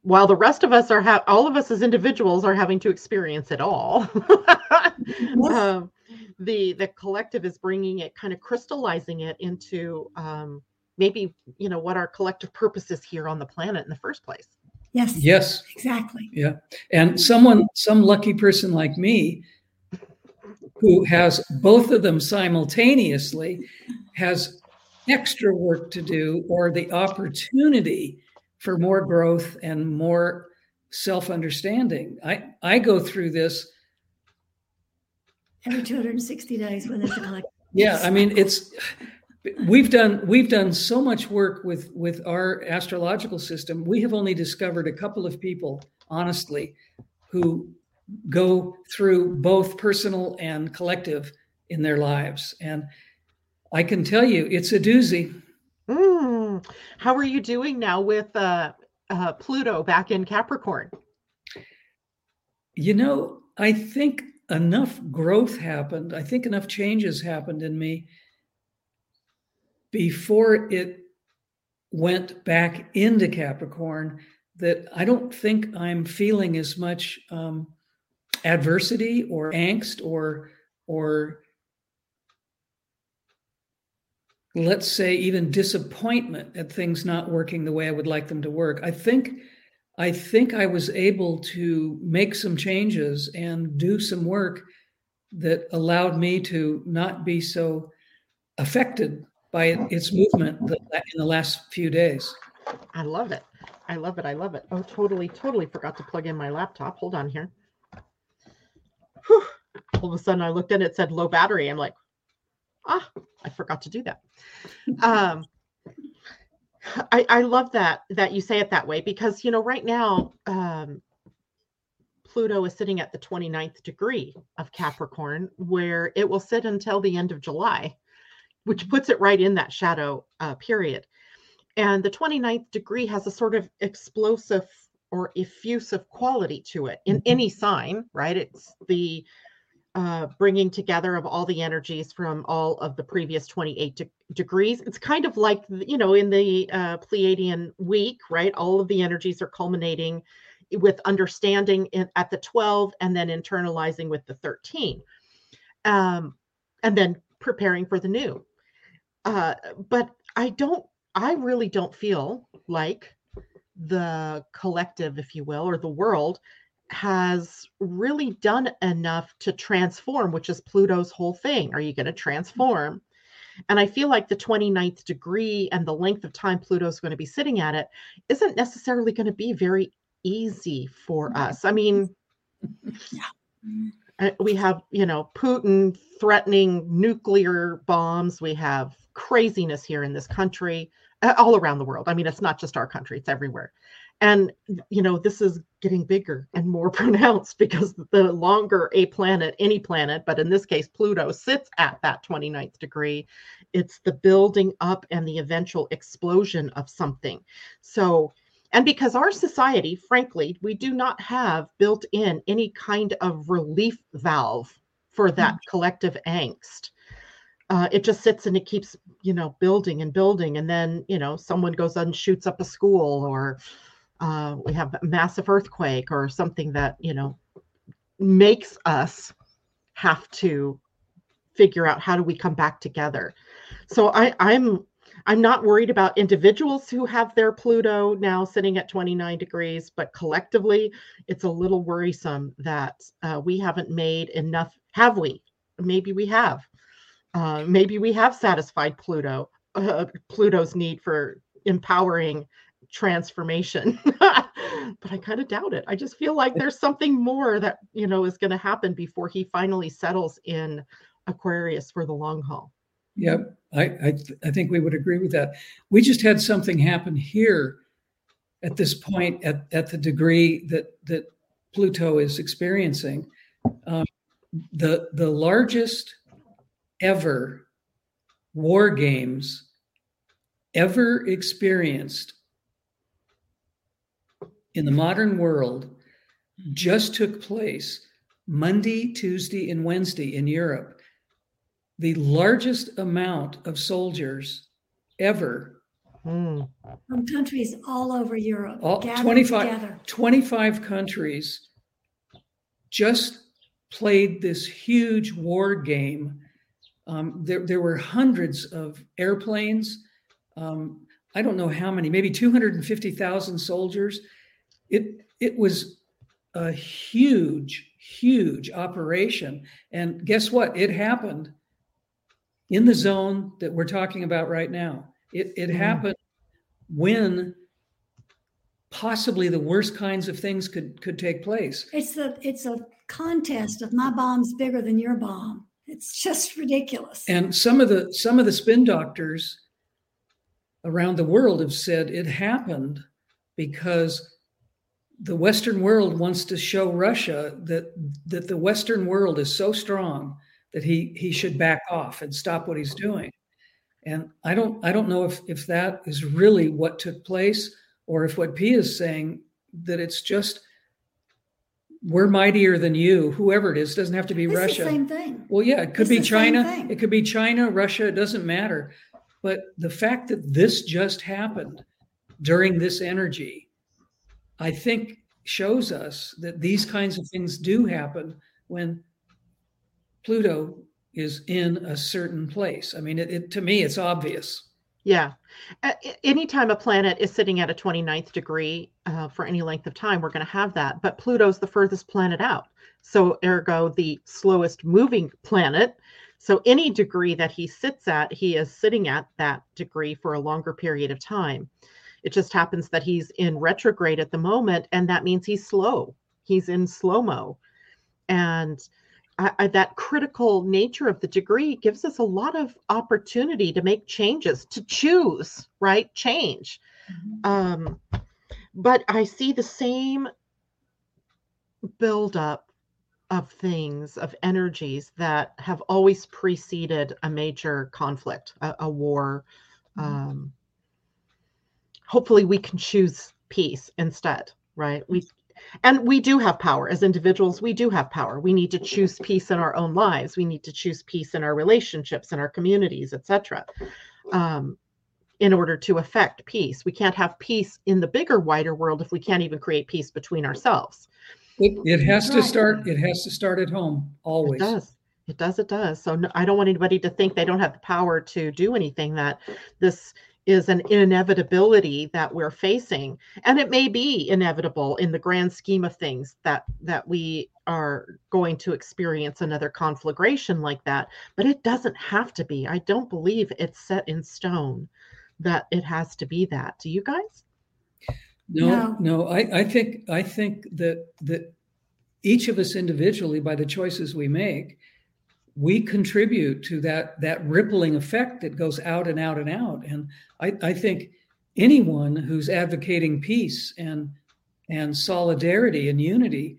While the rest of us are ha- all of us as individuals are having to experience it all. yes. um, the the collective is bringing it, kind of crystallizing it into um, maybe you know what our collective purpose is here on the planet in the first place. Yes. Yes. Exactly. Yeah. And someone, some lucky person like me, who has both of them simultaneously, has extra work to do or the opportunity for more growth and more self understanding. I, I go through this every 260 days when there's a collective. Yeah. I mean, it's we've done we've done so much work with with our astrological system. We have only discovered a couple of people honestly who go through both personal and collective in their lives. And i can tell you it's a doozy. Mm. how are you doing now with uh, uh, pluto back in capricorn? You know i think enough growth happened. I think enough changes happened in me before it went back into Capricorn that I don't think I'm feeling as much um, adversity or angst or or let's say even disappointment at things not working the way I would like them to work. I think I think I was able to make some changes and do some work that allowed me to not be so affected by its movement in the last few days. I love it. I love it. I love it. Oh, totally, totally forgot to plug in my laptop. Hold on here. Whew. All of a sudden, I looked and it said low battery. I'm like, ah, I forgot to do that. Um, I, I love that that you say it that way because you know right now um, Pluto is sitting at the 29th degree of Capricorn, where it will sit until the end of July which puts it right in that shadow uh, period. And the 29th degree has a sort of explosive or effusive quality to it in mm-hmm. any sign, right? It's the uh, bringing together of all the energies from all of the previous 28 de- degrees. It's kind of like, you know, in the uh, Pleiadian week, right? All of the energies are culminating with understanding in, at the 12 and then internalizing with the 13. Um, and then preparing for the new. Uh, but I don't, I really don't feel like the collective, if you will, or the world has really done enough to transform, which is Pluto's whole thing. Are you going to transform? And I feel like the 29th degree and the length of time Pluto's going to be sitting at it isn't necessarily going to be very easy for us. I mean, yeah. Uh, we have, you know, Putin threatening nuclear bombs. We have craziness here in this country, all around the world. I mean, it's not just our country, it's everywhere. And, you know, this is getting bigger and more pronounced because the longer a planet, any planet, but in this case, Pluto sits at that 29th degree, it's the building up and the eventual explosion of something. So, and because our society, frankly, we do not have built in any kind of relief valve for that mm-hmm. collective angst. Uh, it just sits and it keeps you know building and building. And then you know someone goes and shoots up a school or uh, we have a massive earthquake or something that you know makes us have to figure out how do we come back together. So i i'm i'm not worried about individuals who have their pluto now sitting at 29 degrees but collectively it's a little worrisome that uh, we haven't made enough have we maybe we have uh, maybe we have satisfied Pluto, uh, Pluto's need for empowering transformation. but I kind of doubt it. I just feel like there's something more that, you know, is going to happen before he finally settles in Aquarius for the long haul. Yep. I, I, I think we would agree with that. We just had something happen here at this point at, at the degree that, that Pluto is experiencing. Um, the, the largest ever war games ever experienced in the modern world just took place Monday, Tuesday, and Wednesday in Europe. The largest amount of soldiers ever. Mm. From countries all over Europe. All, 25, 25 countries just played this huge war game um, there, there were hundreds of airplanes. Um, I don't know how many, maybe 250,000 soldiers. It, it was a huge, huge operation. And guess what? It happened in the zone that we're talking about right now. It, it mm. happened when possibly the worst kinds of things could could take place. It's a it's a contest of my bomb's bigger than your bomb. It's just ridiculous. And some of the some of the spin doctors around the world have said it happened because the Western world wants to show Russia that that the Western world is so strong that he he should back off and stop what he's doing. And I don't I don't know if if that is really what took place or if what P is saying that it's just we're mightier than you, whoever it is, doesn't have to be it's Russia. same thing. Well, yeah, it could it's be China. It could be China, Russia. It doesn't matter. But the fact that this just happened during this energy, I think shows us that these kinds of things do happen when Pluto is in a certain place. I mean, it, it to me, it's obvious. Yeah. Anytime a planet is sitting at a 29th degree uh, for any length of time, we're going to have that. But Pluto's the furthest planet out. So, ergo, the slowest moving planet. So, any degree that he sits at, he is sitting at that degree for a longer period of time. It just happens that he's in retrograde at the moment, and that means he's slow. He's in slow mo. And I, I, that critical nature of the degree gives us a lot of opportunity to make changes, to choose, right? Change. Mm-hmm. Um, but I see the same buildup of things, of energies that have always preceded a major conflict, a, a war. Mm-hmm. Um, hopefully, we can choose peace instead, right? We and we do have power. As individuals we do have power. We need to choose peace in our own lives. We need to choose peace in our relationships in our communities etc um, in order to affect peace. We can't have peace in the bigger wider world if we can't even create peace between ourselves. It, it has to start it has to start at home always. it does. It does it does. So no, i don't want anybody to think they don't have the power to do anything that this is an inevitability that we're facing and it may be inevitable in the grand scheme of things that that we are going to experience another conflagration like that but it doesn't have to be. I don't believe it's set in stone that it has to be that. Do you guys? No no, no. I, I think i think that that each of us individually by the choices we make we contribute to that that rippling effect that goes out and out and out. And i, I think anyone who's advocating peace and and solidarity and unity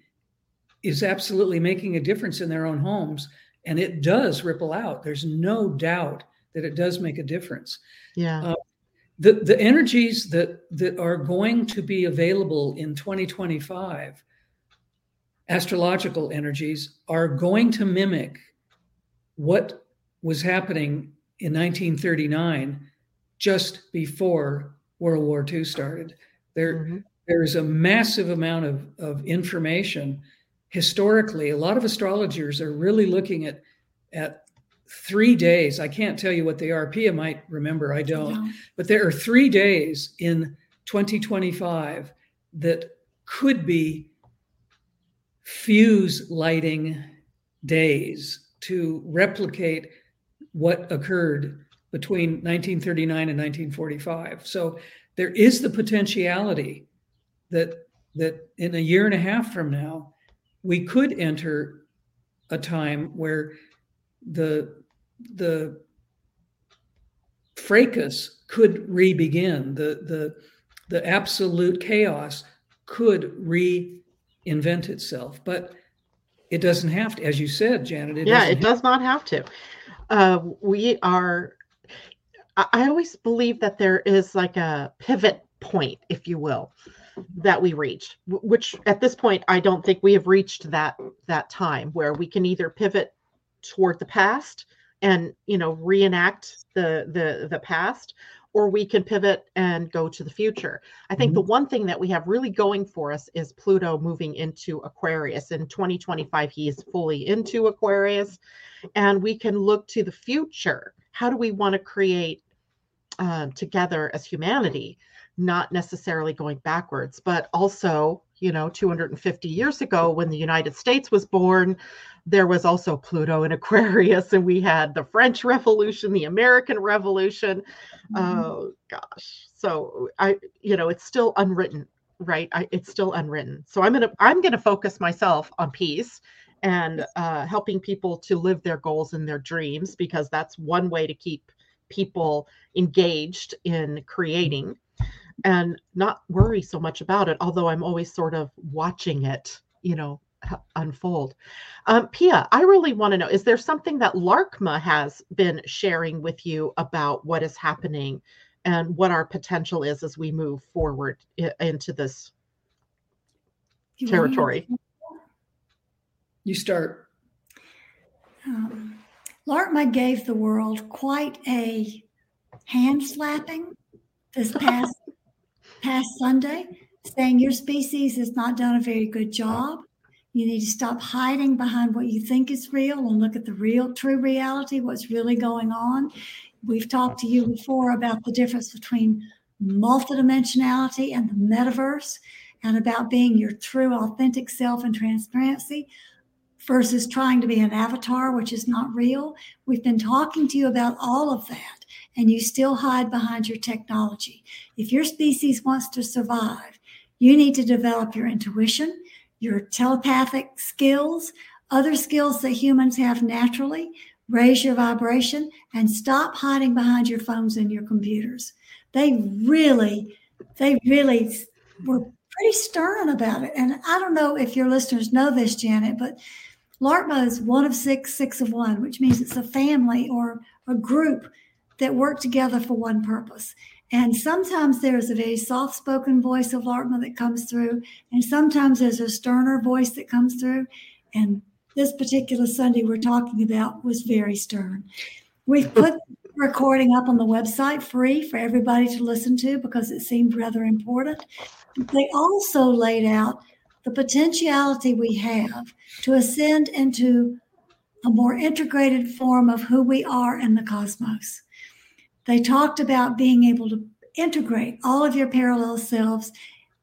is absolutely making a difference in their own homes and it does ripple out. There's no doubt that it does make a difference. Yeah. Uh, the the energies that that are going to be available in 2025 astrological energies are going to mimic what was happening in 1939, just before World War II started. There, mm-hmm. there's a massive amount of, of information historically. A lot of astrologers are really looking at at three days. I can't tell you what they are. Pia might remember, I don't. But there are three days in 2025 that could be fuse lighting days to replicate what occurred between 1939 and 1945. So there is the potentiality that that in a year and a half from now, we could enter a time where the the fracas could re-begin. The the the absolute chaos could reinvent itself, but it doesn't have to, as you said, Janet. It yeah, it does not have to. Uh, we are. I always believe that there is like a pivot point, if you will, that we reach. Which at this point, I don't think we have reached that that time where we can either pivot toward the past and you know reenact the the the past or we can pivot and go to the future. I think mm-hmm. the one thing that we have really going for us is Pluto moving into Aquarius. In 2025, he is fully into Aquarius, and we can look to the future. How do we want to create uh, together as humanity? Not necessarily going backwards, but also, you know, 250 years ago when the United States was born, there was also Pluto in Aquarius, and we had the French Revolution, the American Revolution. Mm-hmm. Oh gosh. So I, you know, it's still unwritten, right? I, it's still unwritten. So I'm gonna I'm gonna focus myself on peace and uh, helping people to live their goals and their dreams because that's one way to keep people engaged in creating and not worry so much about it although i'm always sort of watching it you know unfold. Um, Pia, I really want to know is there something that Laarkmaa has been sharing with you about what is happening and what our potential is as we move forward into this territory? You start. Um, Laarkmaa gave the world quite a hand slapping this past past Sunday, saying your species has not done a very good job you need to stop hiding behind what you think is real and look at the real, true reality, what's really going on. We've talked to you before about the difference between multidimensionality and the metaverse and about being your true, authentic self and transparency versus trying to be an avatar, which is not real. We've been talking to you about all of that, and you still hide behind your technology. If your species wants to survive, you need to develop your intuition your telepathic skills, other skills that humans have naturally, raise your vibration, and stop hiding behind your phones and your computers. They really, they really were pretty stern about it. And I don't know if your listeners know this, Janet, but Laarkmaa is one of six, six of one, which means it's a family or a group that work together for one purpose. And sometimes there's a very soft spoken voice of Laarkmaa that comes through, and sometimes there's a sterner voice that comes through. And this particular Sunday we're talking about was very stern. We've put the recording up on the website free for everybody to listen to because it seemed rather important. They also laid out the potentiality we have to ascend into a more integrated form of who we are in the cosmos. They talked about being able to integrate all of your parallel selves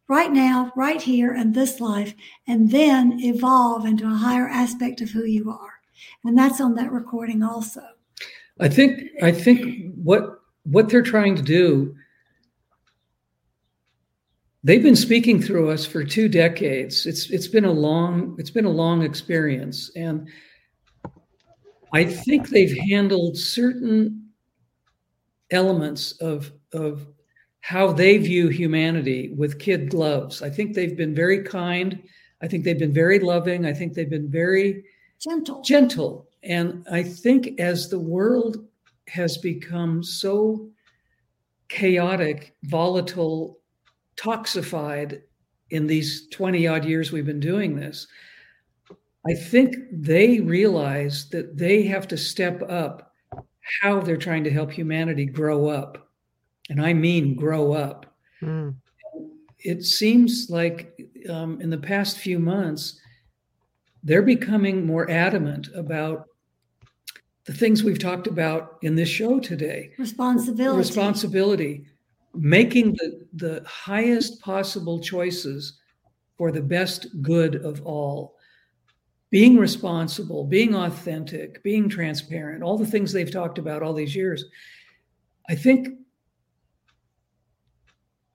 right now, right here in this life, and then evolve into a higher aspect of who you are. And that's on that recording also. I think I think what what they're trying to do they've been speaking through us for two decades. It's it's been a long it's been a long experience and I think they've handled certain elements of of how they view humanity with kid gloves. I think they've been very kind. I think they've been very loving. I think they've been very gentle. Gentle. And I think as the world has become so chaotic, volatile, toxified in these 20 odd years we've been doing this, I think they realize that they have to step up how they're trying to help humanity grow up. And I mean grow up. Mm. It seems like um, in the past few months, they're becoming more adamant about the things we've talked about in this show today responsibility responsibility making the, the highest possible choices for the best good of all being responsible being authentic being transparent all the things they've talked about all these years i think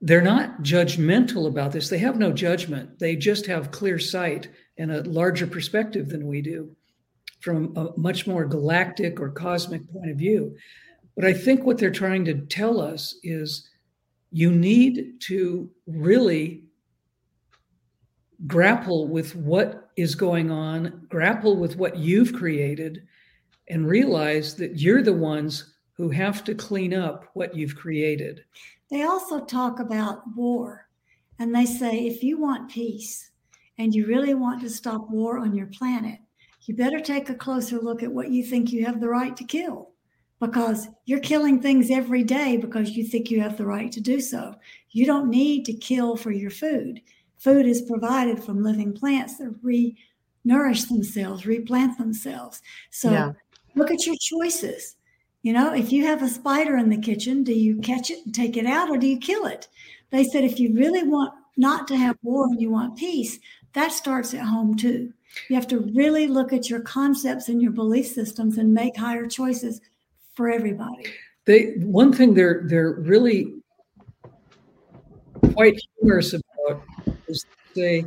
they're not judgmental about this they have no judgment they just have clear sight and a larger perspective than we do from a much more galactic or cosmic point of view. But I think what they're trying to tell us is you need to really grapple with what is going on, grapple with what you've created, and realize that you're the ones who have to clean up what you've created. They also talk about war, and they say if you want peace and you really want to stop war on your planet, you better take a closer look at what you think you have the right to kill because you're killing things every day because you think you have the right to do so. You don't need to kill for your food. Food is provided from living plants that re nourish themselves, replant themselves. So yeah. look at your choices. You know, if you have a spider in the kitchen, do you catch it and take it out or do you kill it? They said if you really want not to have war and you want peace, that starts at home too. You have to really look at your concepts and your belief systems and make higher choices for everybody. They one thing they're they're really quite humorous about is to say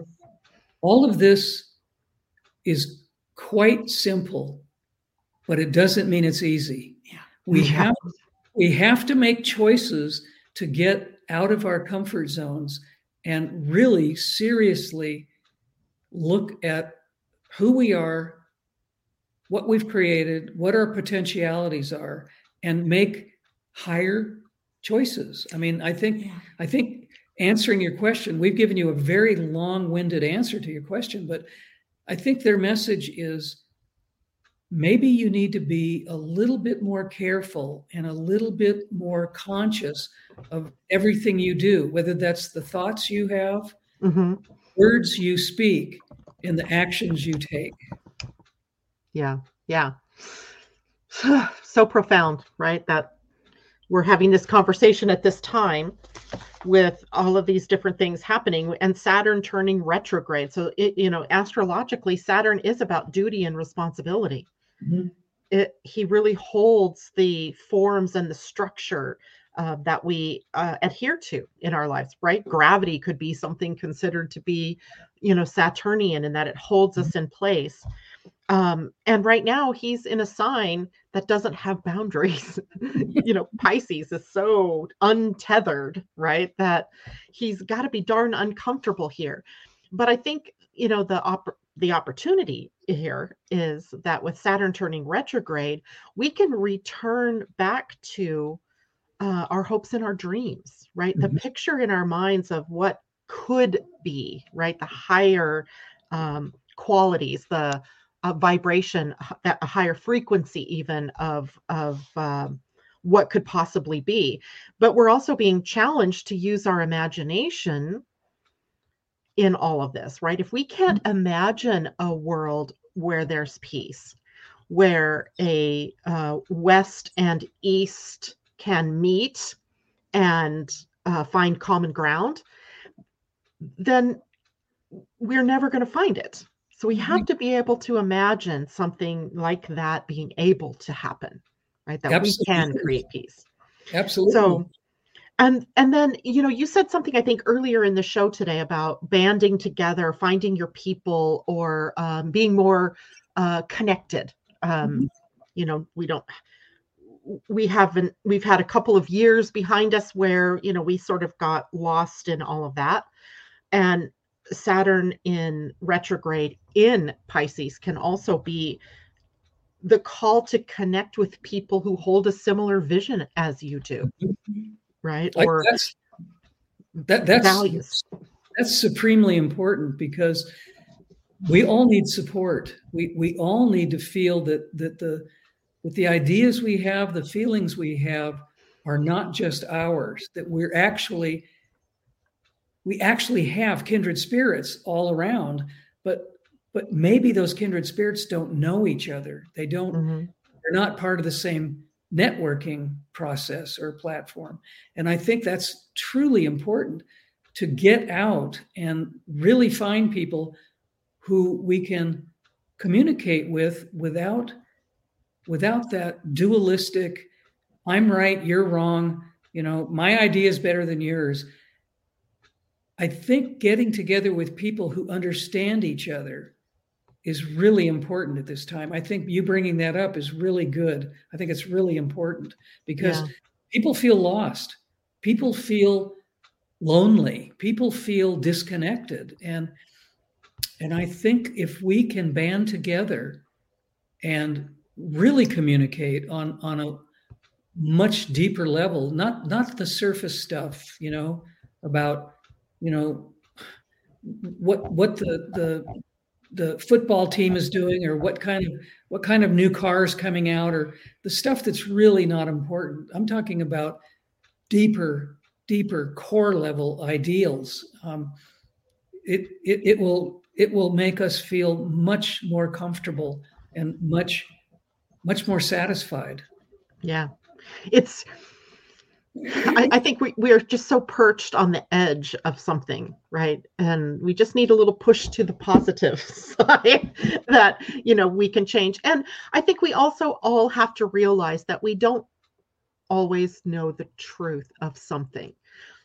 all of this is quite simple, but it doesn't mean it's easy. Yeah. We have we have to make choices to get out of our comfort zones and really seriously look at who we are, what we've created, what our potentialities are, and make higher choices. I mean, I think yeah. I think answering your question, we've given you a very long-winded answer to your question, but I think their message is maybe you need to be a little bit more careful and a little bit more conscious of everything you do, whether that's the thoughts you have, mm-hmm. words you speak, and the actions you take. Yeah, yeah. so profound, right? That we're having this conversation at this time with all of these different things happening and Saturn turning retrograde. So, it, you know, astrologically, Saturn is about duty and responsibility. Mm-hmm. It, he really holds the forms and the structure uh, that we uh, adhere to in our lives, right? Gravity could be something considered to be, you know, Saturnian in that it holds us in place. Um, and right now he's in a sign that doesn't have boundaries. you know, Pisces is so untethered, right? That he's got to be darn uncomfortable here. But I think, you know, the op- the opportunity here is that with Saturn turning retrograde, we can return back to uh, our hopes and our dreams, right? Mm-hmm. The picture in our minds of what could be, right? The higher um, qualities, the uh, vibration, a higher frequency, even of of um, what could possibly be. But we're also being challenged to use our imagination in all of this, right? If we can't mm-hmm. imagine a world where there's peace, where a uh, west and east can meet and uh, find common ground, then we're never going to find it. So we have to be able to imagine something like that being able to happen, right? That Absolutely. we can create peace. Absolutely. So and and then you know you said something i think earlier in the show today about banding together finding your people or um, being more uh, connected um, mm-hmm. you know we don't we haven't we've had a couple of years behind us where you know we sort of got lost in all of that and saturn in retrograde in pisces can also be the call to connect with people who hold a similar vision as you do right? Like or that's, that that's values. that's supremely important because we all need support. We we all need to feel that that the that the ideas we have, the feelings we have are not just ours, that we're actually we actually have kindred spirits all around, but maybe those kindred spirits don't know each other. They don't mm-hmm. they're not part of the same networking process or platform. And I think that's truly important to get out and really find people who we can communicate with without without that dualistic i'm right you're wrong you know my idea is better than yours i think getting together with people who understand each other is really important at this time. I think you bringing that up is really good. I think it's really important because yeah. people feel lost. People feel lonely. People feel disconnected. And and i think if we can band together and really communicate on on a much deeper level not not the surface stuff you know about you know what what the the the football team is doing or what kind of what kind of new cars coming out or the stuff that's really not important i'm talking about deeper deeper core level ideals um, it, it it will it will make us feel much more comfortable and much much more satisfied. Yeah. It's, I, I, think we, we are just so perched on the edge of something, right? And we just need a little push to the positive side that, you know, we can change. And I think we also all have to realize that we don't always know the truth of something.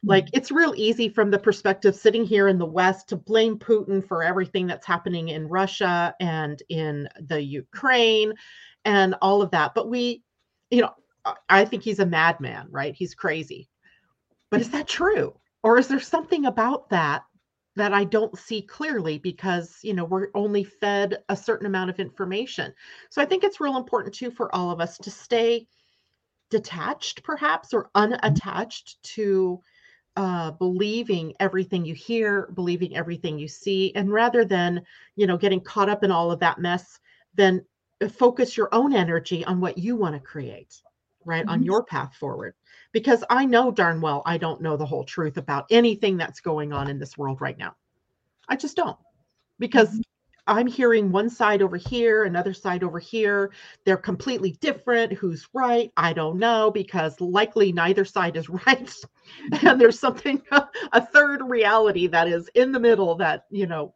Hmm. Like it's real easy from the perspective sitting here in the West to blame Putin for everything that's happening in Russia and in the Ukraine and all of that. But we, you know, I think he's a madman, right? He's crazy. But is that true? Or is there something about that that I don't see clearly because, you know, we're only fed a certain amount of information. So I think it's real important too for all of us to stay detached perhaps or unattached to uh, believing everything you hear, believing everything you see, and rather than you know getting caught up in all of that mess, then focus your own energy on what you want to create right mm-hmm. on your path forward because i know darn well i don't know the whole truth about anything that's going on in this world right now. I just don't because mm-hmm. i'm hearing one side over here another side over here. They're completely different. Who's right? I don't know because likely neither side is right. And there's something a third reality that is in the middle that you know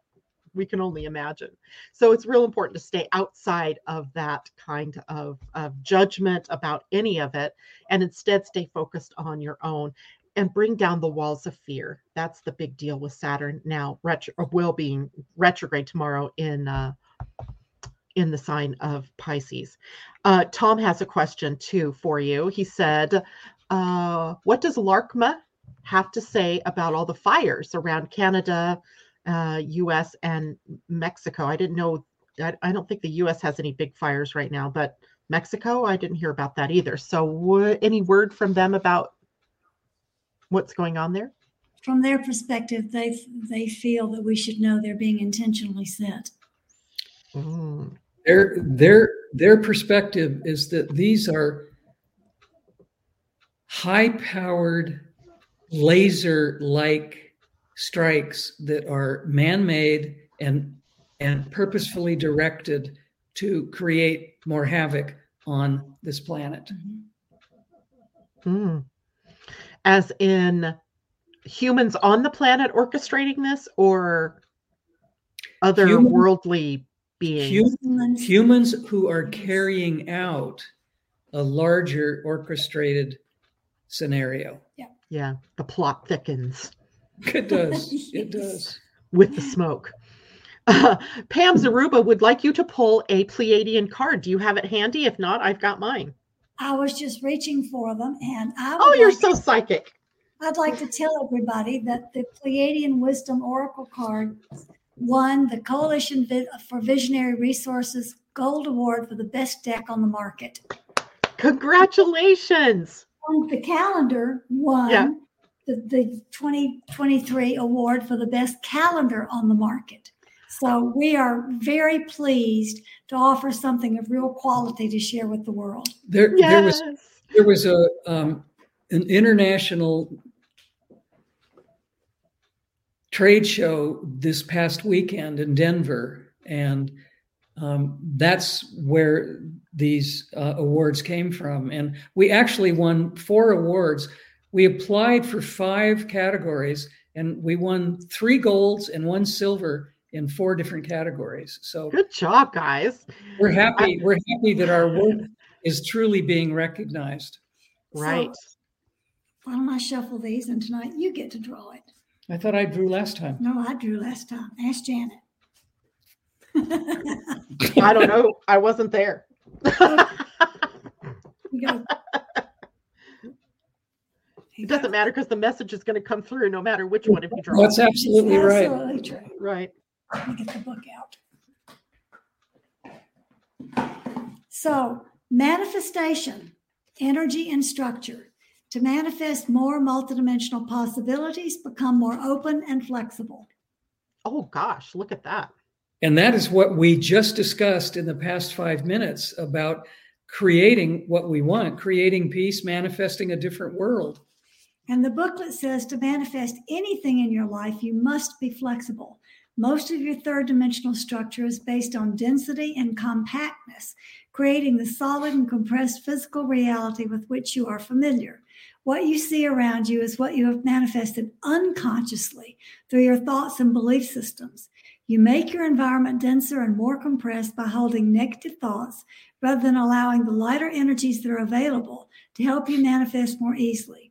we can only imagine. So it's real important to stay outside of that kind of, of judgment about any of it and instead stay focused on your own and bring down the walls of fear. That's the big deal with Saturn now, retro, will being retrograde tomorrow in uh, in the sign of Pisces. Uh, Tom has a question too for you. He said, uh, "What does Laarkmaa have to say about all the fires around Canada, uh, U.S. and Mexico. I didn't know. I, I don't think the U.S. has any big fires right now, but Mexico, I didn't hear about that either. So, any word from them about what's going on there? From their perspective, they they feel that we should know they're being intentionally sent. Mm. Their their their perspective is that these are high powered laser like strikes that are man-made and and purposefully directed to create more havoc on this planet. Mm. As in humans on the planet orchestrating this or other Human, worldly beings? Humans, humans who are carrying out a larger orchestrated scenario. Yeah. Yeah. The plot thickens. It does. It does. With the smoke. Uh, Pam Zaruba would like you to pull a Pleiadian card. Do you have it handy? If not, I've got mine. I was just reaching for them, and I. Oh, you're like so to, psychic. I'd like to tell everybody that the Pleiadian Wisdom Oracle card won the Coalition for Visionary Resources Gold Award for the best deck on the market. Congratulations! On the calendar won yeah the, the 2023 award for the best calendar on the market. So we are very pleased to offer something of real quality to share with the world. There, yes. there was there was a um, an international trade show this past weekend in Denver, and um, that's where these uh, awards came from. And we actually won four awards. We applied for five categories, and we won three golds and one silver in four different categories. So good job, guys. We're happy. I, we're happy that our work is truly being recognized. Right. So, why don't I shuffle these and tonight you get to draw it? I thought I drew last time. No, I drew last time. Ask Janet. I don't know. I wasn't there. It doesn't matter because the message is going to come through no matter which one if you draw. That's absolutely right. Absolutely true. Right. Let me get the book out. So, manifestation, energy, and structure. To manifest more multidimensional possibilities, become more open and flexible. Oh, gosh, look at that. And that is what we just discussed in the past five minutes about creating what we want, creating peace, manifesting a different world. And the booklet says to manifest anything in your life, you must be flexible. Most of your third dimensional structure is based on density and compactness, creating the solid and compressed physical reality with which you are familiar. What you see around you is what you have manifested unconsciously through your thoughts and belief systems. You make your environment denser and more compressed by holding negative thoughts rather than allowing the lighter energies that are available to help you manifest more easily.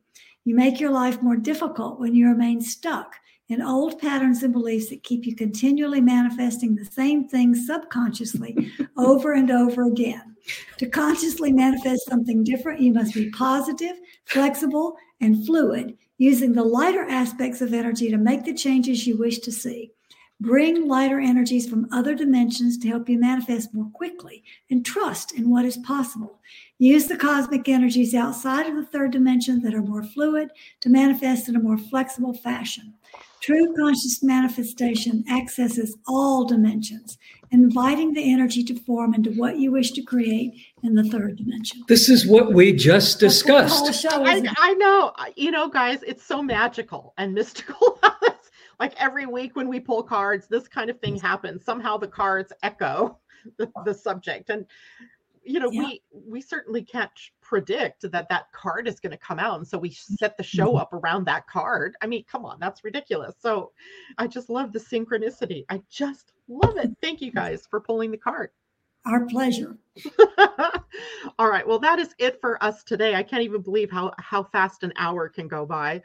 You make your life more difficult when you remain stuck in old patterns and beliefs that keep you continually manifesting the same things subconsciously over and over again. To consciously manifest something different, you must be positive, flexible, and fluid, using the lighter aspects of energy to make the changes you wish to see. Bring lighter energies from other dimensions to help you manifest more quickly and trust in what is possible. Use the cosmic energies outside of the third dimension that are more fluid to manifest in a more flexible fashion. True conscious manifestation accesses all dimensions, inviting the energy to form into what you wish to create in the third dimension. This is what we just discussed. I, I, know, you know, guys, it's so magical and mystical. Like every week when we pull cards, this kind of thing happens. Somehow the cards echo the, the subject. And you know, yeah. we we certainly can't predict that that card is going to come out, and so we set the show mm-hmm. up around that card. I mean, come on, that's ridiculous. So, I just love the synchronicity. I just love it. Thank you guys for pulling the card. Our pleasure. All right. Well, that is it for us today. I can't even believe how how fast an hour can go by.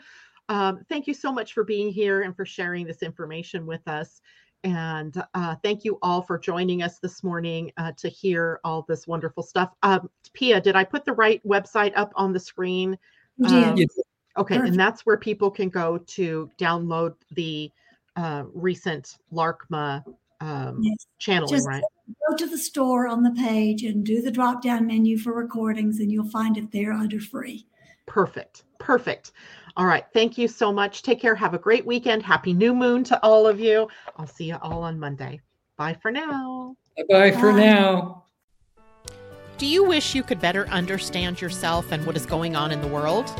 Um, thank you so much for being here and for sharing this information with us. And uh, thank you all for joining us this morning uh, to hear all this wonderful stuff. Um, Pia, did I put the right website up on the screen? Um, okay, Perfect. and that's where people can go to download the uh, recent Laarkmaa um, yes. channeling, Just right? Go to the store on the page and do the drop down menu for recordings, and you'll find it there under free. Perfect. Perfect. All right. Thank you so much. Take care. Have a great weekend. Happy new moon to all of you. I'll see you all on Monday. Bye for now. Bye for now. Do you wish you could better understand yourself and what is going on in the world?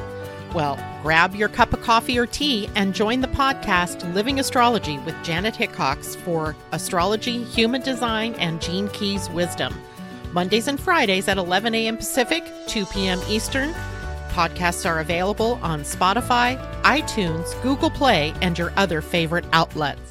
Well, grab your cup of coffee or tea and join the podcast Living Astrology with Janet Hickox for astrology, human design, and Gene Keys wisdom. Mondays and Fridays at 11 a.m. Pacific, 2 p.m. Eastern Podcasts are available on Spotify, iTunes, Google Play, and your other favorite outlets.